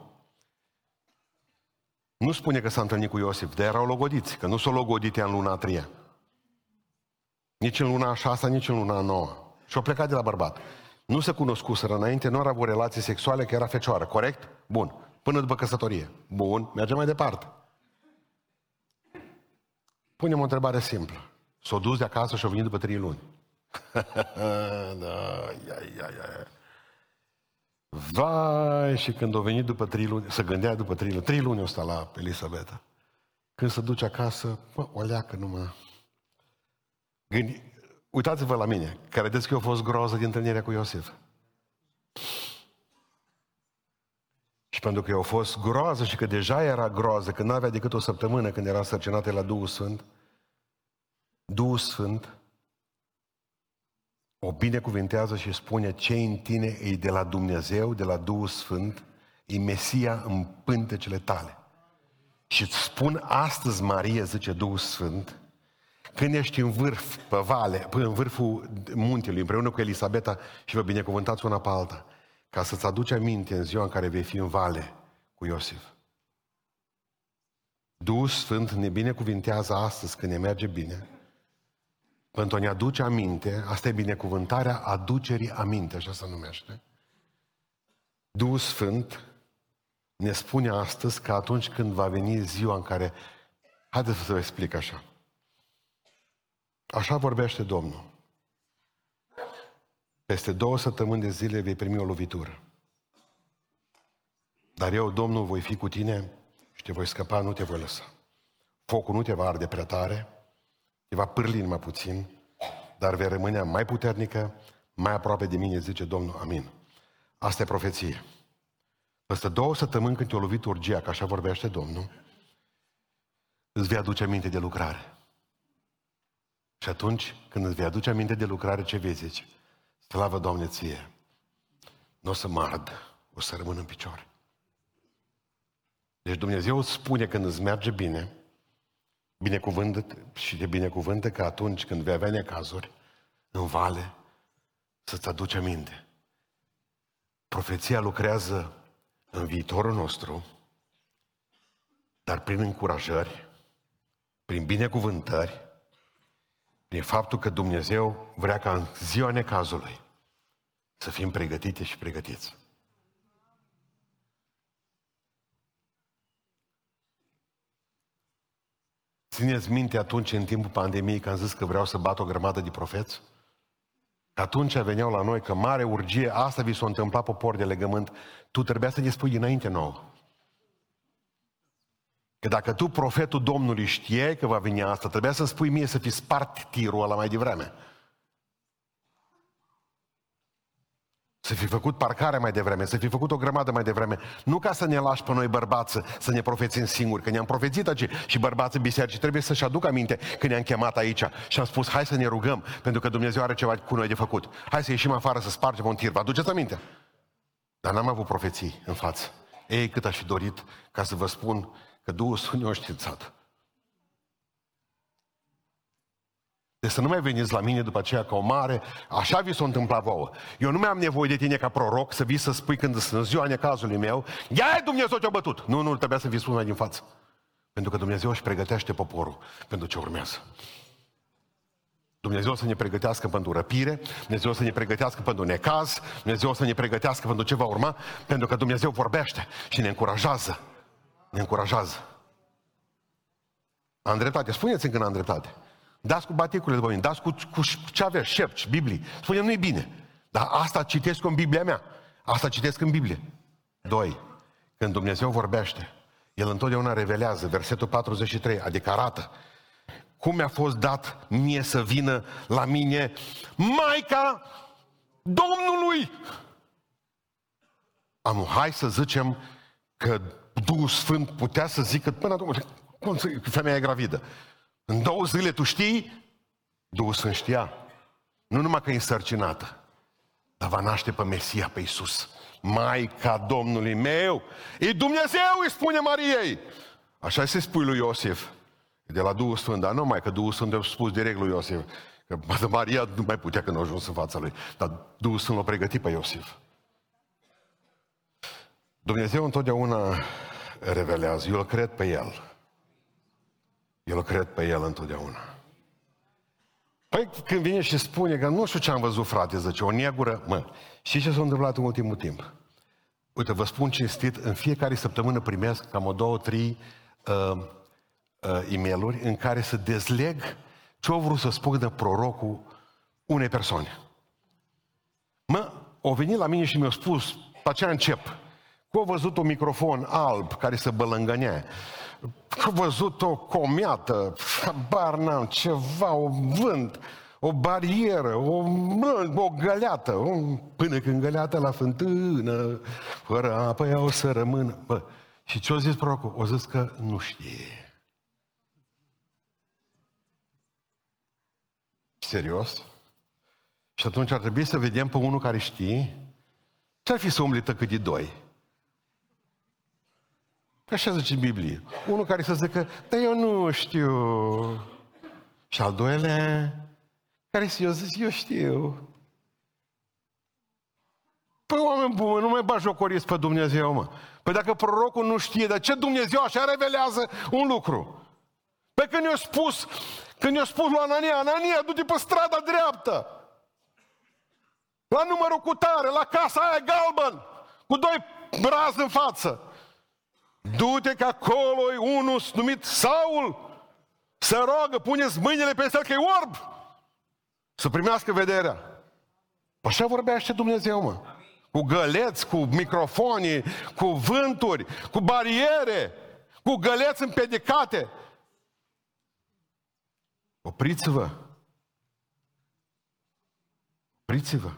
S1: Nu spune că s-a întâlnit cu Iosif, dar erau logodiți, că nu s-au logodit în luna a treia. Nici în luna a șasea, nici în luna a noua. Și au plecat de la bărbat. Nu se cunoscuseră înainte, nu au avut relații sexuale, că era fecioară, corect? Bun. Până după căsătorie. Bun, mergem mai departe. Punem o întrebare simplă. S-au dus de acasă și au venit după trei luni. da, ia, ia, ia. Vai, și când a venit după trei luni, să gândea după trei luni, trei luni o sta la Elisabeta. Când se duce acasă, mă, o leacă numai. Gândi, uitați-vă la mine, care credeți că eu a fost groză din întâlnirea cu Iosif. Și pentru că eu a fost groază și că deja era groază, că nu avea decât o săptămână când era sărcinată la Duhul Sfânt, Duhul Sfânt o binecuvintează și spune ce în tine e de la Dumnezeu, de la Duhul Sfânt, e Mesia în pântecele tale. Și îți spun astăzi, Marie, zice Duhul Sfânt, când ești în vârf, pe vale, în vârful muntelui, împreună cu Elisabeta și vă binecuvântați una pe alta, ca să-ți aduci aminte în ziua în care vei fi în vale cu Iosif. Duhul Sfânt ne binecuvintează astăzi când ne merge bine, pentru a ne aduce aminte, asta e binecuvântarea aducerii aminte, așa se numește. Duhul Sfânt ne spune astăzi că atunci când va veni ziua în care... Haideți să vă explic așa. Așa vorbește Domnul. Peste două săptămâni de zile vei primi o lovitură. Dar eu, Domnul, voi fi cu tine și te voi scăpa, nu te voi lăsa. Focul nu te va arde prea tare, te va pârli numai puțin, dar vei rămâne mai puternică, mai aproape de mine, zice Domnul. Amin. Asta e profeție. Peste două săptămâni când te-a lovit urgia, că așa vorbește Domnul, îți vei aduce aminte de lucrare. Și atunci, când îți vei aduce aminte de lucrare, ce vei zice? Slavă, Doamne, ție! Nu o să mă ard, o să rămân în picioare. Deci Dumnezeu îți spune când îți merge bine, binecuvântă și te binecuvântă că atunci când vei avea necazuri în vale, să-ți aduci aminte. Profeția lucrează în viitorul nostru, dar prin încurajări, prin binecuvântări, prin faptul că Dumnezeu vrea ca în ziua necazului să fim pregătite și pregătiți. Țineți minte atunci, în timpul pandemiei, când am zis că vreau să bat o grămadă de profeți? Atunci veneau la noi că mare urgie, asta vi s-a întâmplat popor de legământ, tu trebuia să ne spui dinainte nouă. Că dacă tu, profetul Domnului, știai că va veni asta, trebuia să-mi spui mie să fi spart tirul ăla mai devreme. Să fi făcut parcarea mai devreme, să fi făcut o grămadă mai devreme. Nu ca să ne lași pe noi bărbați să ne profețim singuri, că ne-am profețit aici și bărbații biserici trebuie să-și aducă aminte că ne-am chemat aici și am spus hai să ne rugăm pentru că Dumnezeu are ceva cu noi de făcut. Hai să ieșim afară să spargem un tir. Vă aduceți aminte? Dar n-am avut profeții în față. Ei, cât aș fi dorit ca să vă spun că Duhul Sfânt ne-a științat. Deci să nu mai veniți la mine după aceea ca o mare, așa vi s-a întâmplat vouă. Eu nu mai am nevoie de tine ca proroc să vii să spui când sunt ziua necazului meu, ia Dumnezeu ce-a bătut. Nu, nu, trebuia să vi spun mai din față. Pentru că Dumnezeu își pregătește poporul pentru ce urmează. Dumnezeu să ne pregătească pentru răpire, Dumnezeu să ne pregătească pentru necaz, Dumnezeu să ne pregătească pentru ce va urma, pentru că Dumnezeu vorbește și ne încurajează. Ne încurajează. Am dreptate. Spuneți-mi când am dreptate. Dați cu baticurile de mine, dați cu, cu ce aveți, șerci, Biblii. Spune, nu-i bine. Dar asta citesc în Biblia mea. Asta citesc în Biblie. Doi. Când Dumnezeu vorbește, El întotdeauna revelează, versetul 43, adică arată cum mi-a fost dat mie să vină la mine Maica Domnului. Am, hai să zicem că Duhul Sfânt putea să zică până acum, cum să, femeia e gravidă. În două zile tu știi? Duhul Sfânt știa. Nu numai că e însărcinată, dar va naște pe Mesia, pe Iisus. Maica Domnului meu, e Dumnezeu, îi spune Mariei. Așa se spui lui Iosif. De la Duhul Sfânt, dar nu mai că Duhul Sfânt a spus direct lui Iosif. Că Maria nu mai putea când a ajuns în fața lui. Dar Duhul Sfânt l-a pregătit pe Iosif. Dumnezeu întotdeauna revelează. Eu îl cred pe El. Eu îl cred pe El întotdeauna. Păi când vine și spune că nu știu ce am văzut, frate, zice, o negură, mă, și ce s-a întâmplat în ultimul timp? Uite, vă spun cinstit, în fiecare săptămână primesc cam o două, trei uh, uh, e mail în care să dezleg ce au vrut să spună prorocul unei persoane. Mă, au venit la mine și mi-au spus, pe aceea încep, că au văzut un microfon alb care se bălângănea, că au văzut o comiată, bar n-am, ceva, o vânt, o barieră, o, o găleată, o, până când găleată la fântână, fără apă ea o să rămână. Bă, și ce-o zis prorocul? O zis că nu știe. Serios? Și atunci ar trebui să vedem pe unul care știe ce ar fi să umbli cât de doi. Că așa zice Biblie. Unul care să zică, dar eu nu știu. Și al doilea, care să eu zic, eu știu. Păi oameni buni, nu mai jocoriți pe Dumnezeu, mă. Păi dacă prorocul nu știe, dar ce Dumnezeu așa revelează un lucru? Păi când i-a spus, când i-a spus lui Anania, Anania, du-te pe strada dreaptă. La numărul cu tare, la casa aia galben, cu doi brazi în față. Du-te că acolo e unul numit Saul, să rogă, puneți mâinile pe el că e orb, să primească vederea. Așa vorbește Dumnezeu, mă. Cu găleți, cu microfoni, cu vânturi, cu bariere, cu găleți împedicate. Opriți-vă! Opriți-vă!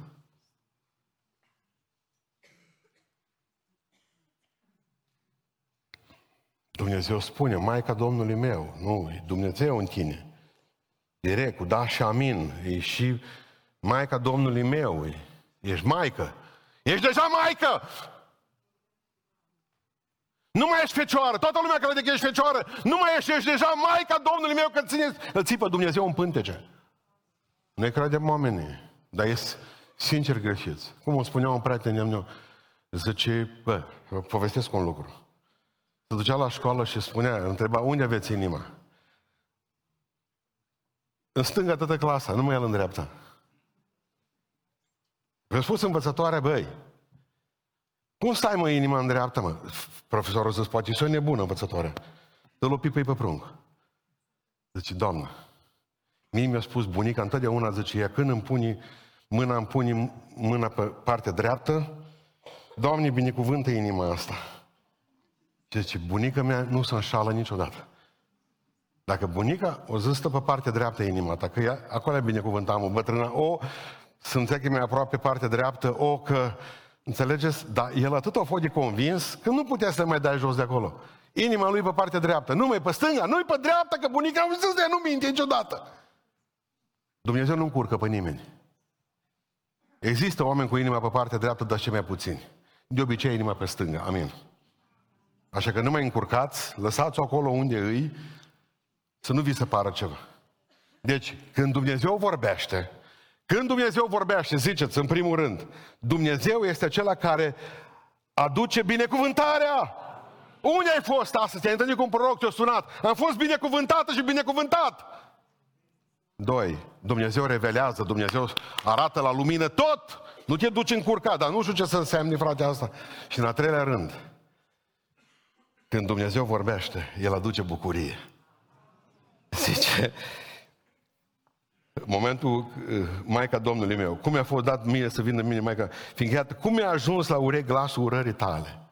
S1: Dumnezeu spune, Maica Domnului meu, nu, e Dumnezeu în tine. Direct, cu da și amin, e și Maica Domnului meu, e, ești Maică. Ești deja Maică! Nu mai ești fecioară. Toată lumea crede că ești fecioară. Nu mai ești, ești deja Maica Domnului meu că ține, îl ții pe Dumnezeu în pântece. Noi credem oamenii, dar este sincer greșiți. Cum o spunea un prieten meu, zice, bă, povestesc un lucru. Se ducea la școală și spunea, întreba, unde aveți inima? În stânga toată clasa, nu mai el în dreapta. Mi-a spus învățătoarea, băi, cum stai mă inima în dreapta, mă? Profesorul zis, poate și o nebună învățătoare. Dă-l o pipă pe prung. Zice, doamnă, mie mi-a spus bunica întotdeauna, zice, ea când îmi puni mâna, îmi puni mâna pe partea dreaptă, Doamne, binecuvântă inima asta. Și zice, bunica mea nu se înșală niciodată. Dacă bunica o zis pe partea dreaptă inima ta, că ea, acolo e binecuvântam o bătrână, o, să înțeleg că mai aproape partea dreaptă, o, că Înțelegeți? Dar el atât a fost de convins că nu putea să mai dai jos de acolo. Inima lui pe partea dreaptă. Nu mai pe stânga, nu pe dreapta, că bunica am zis de nu minte niciodată. Dumnezeu nu încurcă pe nimeni. Există oameni cu inima pe partea dreaptă, dar ce mai puțini. De obicei, inima pe stânga. Amin. Așa că nu mai încurcați, lăsați-o acolo unde îi, să nu vi se pară ceva. Deci, când Dumnezeu vorbește, când Dumnezeu vorbește, ziceți în primul rând, Dumnezeu este acela care aduce binecuvântarea. Unde ai fost astăzi? Te-ai întâlnit cu un proroc, te-a sunat. Am fost binecuvântată și binecuvântat. Doi, Dumnezeu revelează, Dumnezeu arată la lumină tot. Nu te duci încurcat, dar nu știu ce să înseamnă frate asta. Și în a treilea rând, când Dumnezeu vorbește, El aduce bucurie. Zice, momentul, uh, Maica Domnului meu, cum mi-a fost dat mie să vină mine Maica, fiindcă iată, cum mi-a ajuns la urechi glasul urării tale?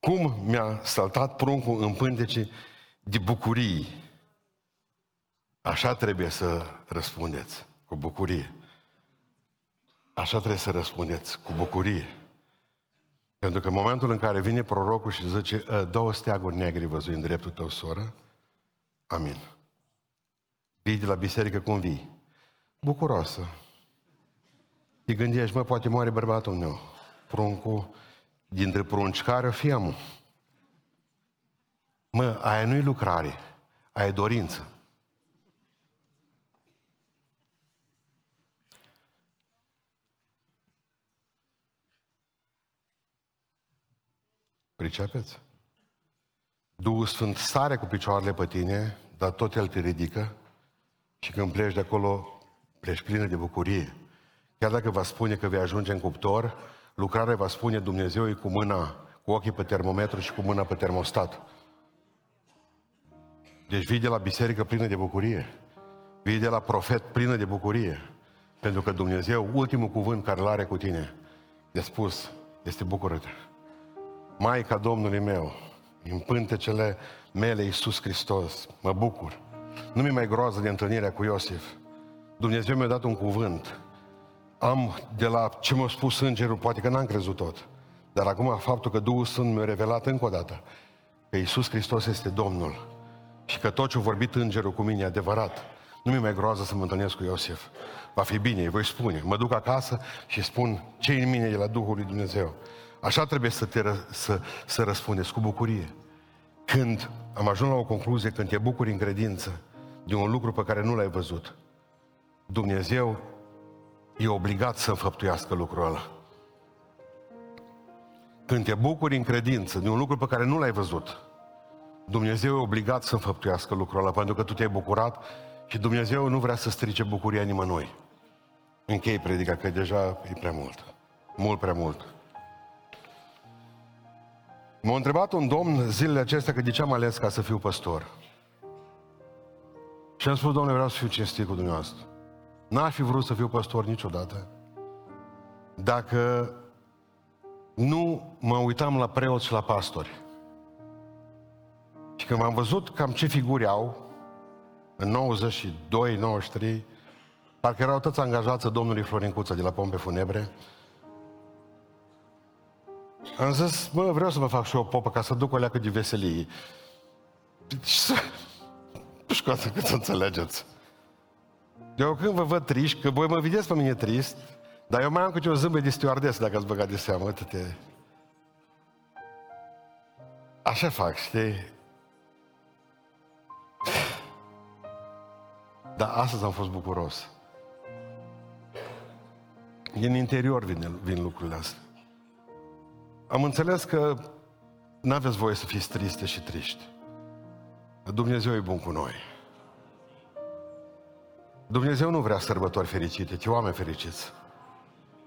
S1: Cum mi-a saltat pruncul în pântece de bucurii? Așa trebuie să răspundeți, cu bucurie. Așa trebuie să răspundeți, cu bucurie. Pentru că în momentul în care vine prorocul și zice, ă, două steaguri negri văzui în dreptul tău, soră, amin. Vii de la biserică cum vii? Bucuroasă. Te gândești, mă, poate moare bărbatul meu. Pruncul, dintre prunci, care o fi amul? Mă, aia nu-i lucrare, aia e dorință. Pricepeți? Duhul Sfânt sare cu picioarele pe tine, dar tot El te ridică și când pleci de acolo, pleci plină de bucurie. Chiar dacă va spune că vei ajunge în cuptor, lucrarea va spune Dumnezeu e cu mâna, cu ochii pe termometru și cu mâna pe termostat. Deci vii de la biserică plină de bucurie. Vii de la profet plină de bucurie. Pentru că Dumnezeu, ultimul cuvânt care îl are cu tine, de spus, este bucură-te. Maica Domnului meu, în pântecele mele Iisus Hristos, mă bucur. Nu mi mai groază de întâlnirea cu Iosif. Dumnezeu mi-a dat un cuvânt. Am de la ce m-a spus îngerul, poate că n-am crezut tot. Dar acum faptul că Duhul Sfânt mi-a revelat încă o dată că Iisus Hristos este Domnul și că tot ce a vorbit îngerul cu mine e adevărat. Nu mi mai groază să mă întâlnesc cu Iosif. Va fi bine, îi voi spune. Mă duc acasă și spun ce în mine e la Duhul lui Dumnezeu. Așa trebuie să, te, să, să răspundeți, cu bucurie. Când am ajuns la o concluzie, când te bucuri în credință de un lucru pe care nu l-ai văzut, Dumnezeu e obligat să înfăptuiască lucrul ăla. Când te bucuri în credință de un lucru pe care nu l-ai văzut, Dumnezeu e obligat să înfăptuiască lucrul ăla, pentru că tu te-ai bucurat și Dumnezeu nu vrea să strice bucuria nimănui. Închei predica, că deja e prea mult. Mult prea mult. M-a întrebat un domn zilele acestea că de ce am ales ca să fiu păstor. Și am spus, domnule, vreau să fiu cinstit cu dumneavoastră. N-aș fi vrut să fiu păstor niciodată. Dacă nu mă uitam la preoți și la pastori. Și când am văzut cam ce figuri au, în 92, 93, parcă erau toți angajați domnului Florin Cuță de la Pompe Funebre, am zis, bă, vreau să mă fac și eu o popă ca să duc o leacă de veselie. Deci, nu știu să, să înțelegeți. Eu când vă văd triști, că voi mă vedeți pe mine trist, dar eu mai am câte o zâmbă de stewardess, dacă ați băgat de seamă, uite-te. Așa fac, știi? Dar astăzi am fost bucuros. Din interior vin, vin lucrurile astea. Am înțeles că nu aveți voie să fiți triste și triști. Dumnezeu e bun cu noi. Dumnezeu nu vrea sărbători fericite, ci oameni fericiți.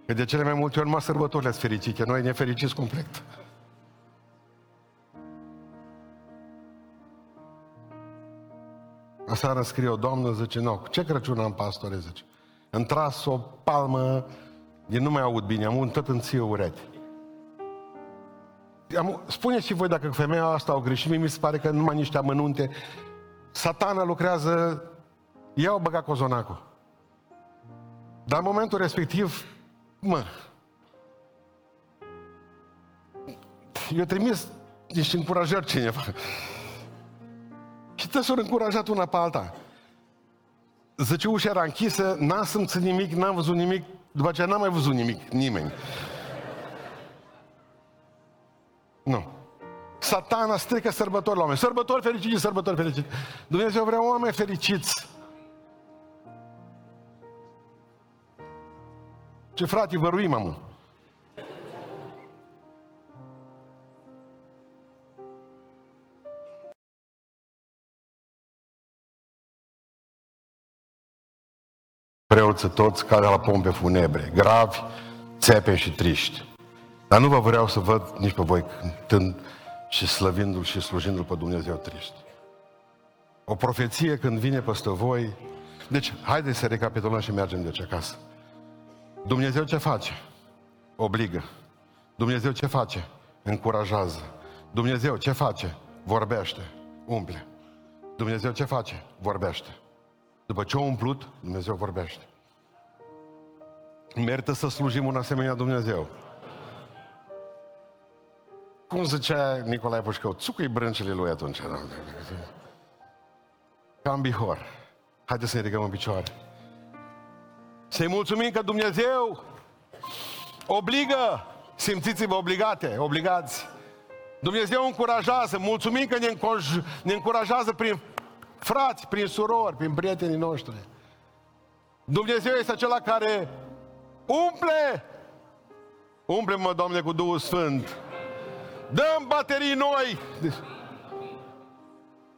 S1: Că de cele mai multe ori numai sărbătorile sunt fericite, noi ne fericiți complet. Aseară scrie o doamnă, zice, nu, ce Crăciun am, pastore, zice. Îmi tras o palmă, din nu mai aud bine, am un tot în ție urechi am, spuneți și voi dacă femeia asta au greșit, mi se pare că numai niște amănunte. Satana lucrează, i-au băgat cozonacul. Dar în momentul respectiv, mă, eu trimis niște încurajări cineva. Și te s-au încurajat una pe alta. Zice, ușa era închisă, n-am simțit nimic, n-am văzut nimic, după aceea n-am mai văzut nimic, nimeni. Nu. Satana strică sărbători la oameni. Sărbători fericite, sărbători fericite. Dumnezeu vrea oameni fericiți. Ce frate, văruim, amă. Preoții toți care la pompe funebre, gravi, țepe și triști. Dar nu vă vreau să văd nici pe voi cântând și slăvindu-L și slujindu-L pe Dumnezeu triști. O profeție când vine peste voi, Deci, haideți să recapitulăm și mergem de ce acasă. Dumnezeu ce face? Obligă. Dumnezeu ce face? Încurajează. Dumnezeu ce face? Vorbește. Umple. Dumnezeu ce face? Vorbește. După ce a umplut, Dumnezeu vorbește. Merită să slujim un asemenea Dumnezeu. Cum zicea Nicolae Pușcău, țucui brâncele lui atunci. Cam bihor. Haideți să ne ridicăm în picioare. Să-i mulțumim că Dumnezeu obligă, simțiți-vă obligate, obligați. Dumnezeu încurajează, mulțumim că ne, încoj- ne încurajează prin frați, prin surori, prin prietenii noștri. Dumnezeu este acela care umple, umple-mă, Doamne, cu Duhul Sfânt. Dăm baterii noi.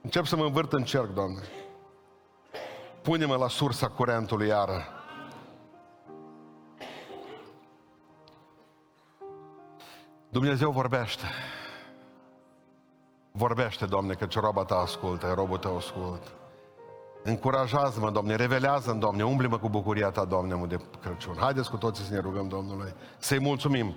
S1: Încep să mă învârt în cerc, Doamne. Pune-mă la sursa curentului iară. Dumnezeu vorbește. Vorbește, Doamne, că ce roba ta ascultă, robul tău ascultă. Încurajează-mă, Doamne, revelează-mi, Doamne, umble-mă cu bucuria ta, Doamne, de Crăciun. Haideți cu toții să ne rugăm Domnului, să-i mulțumim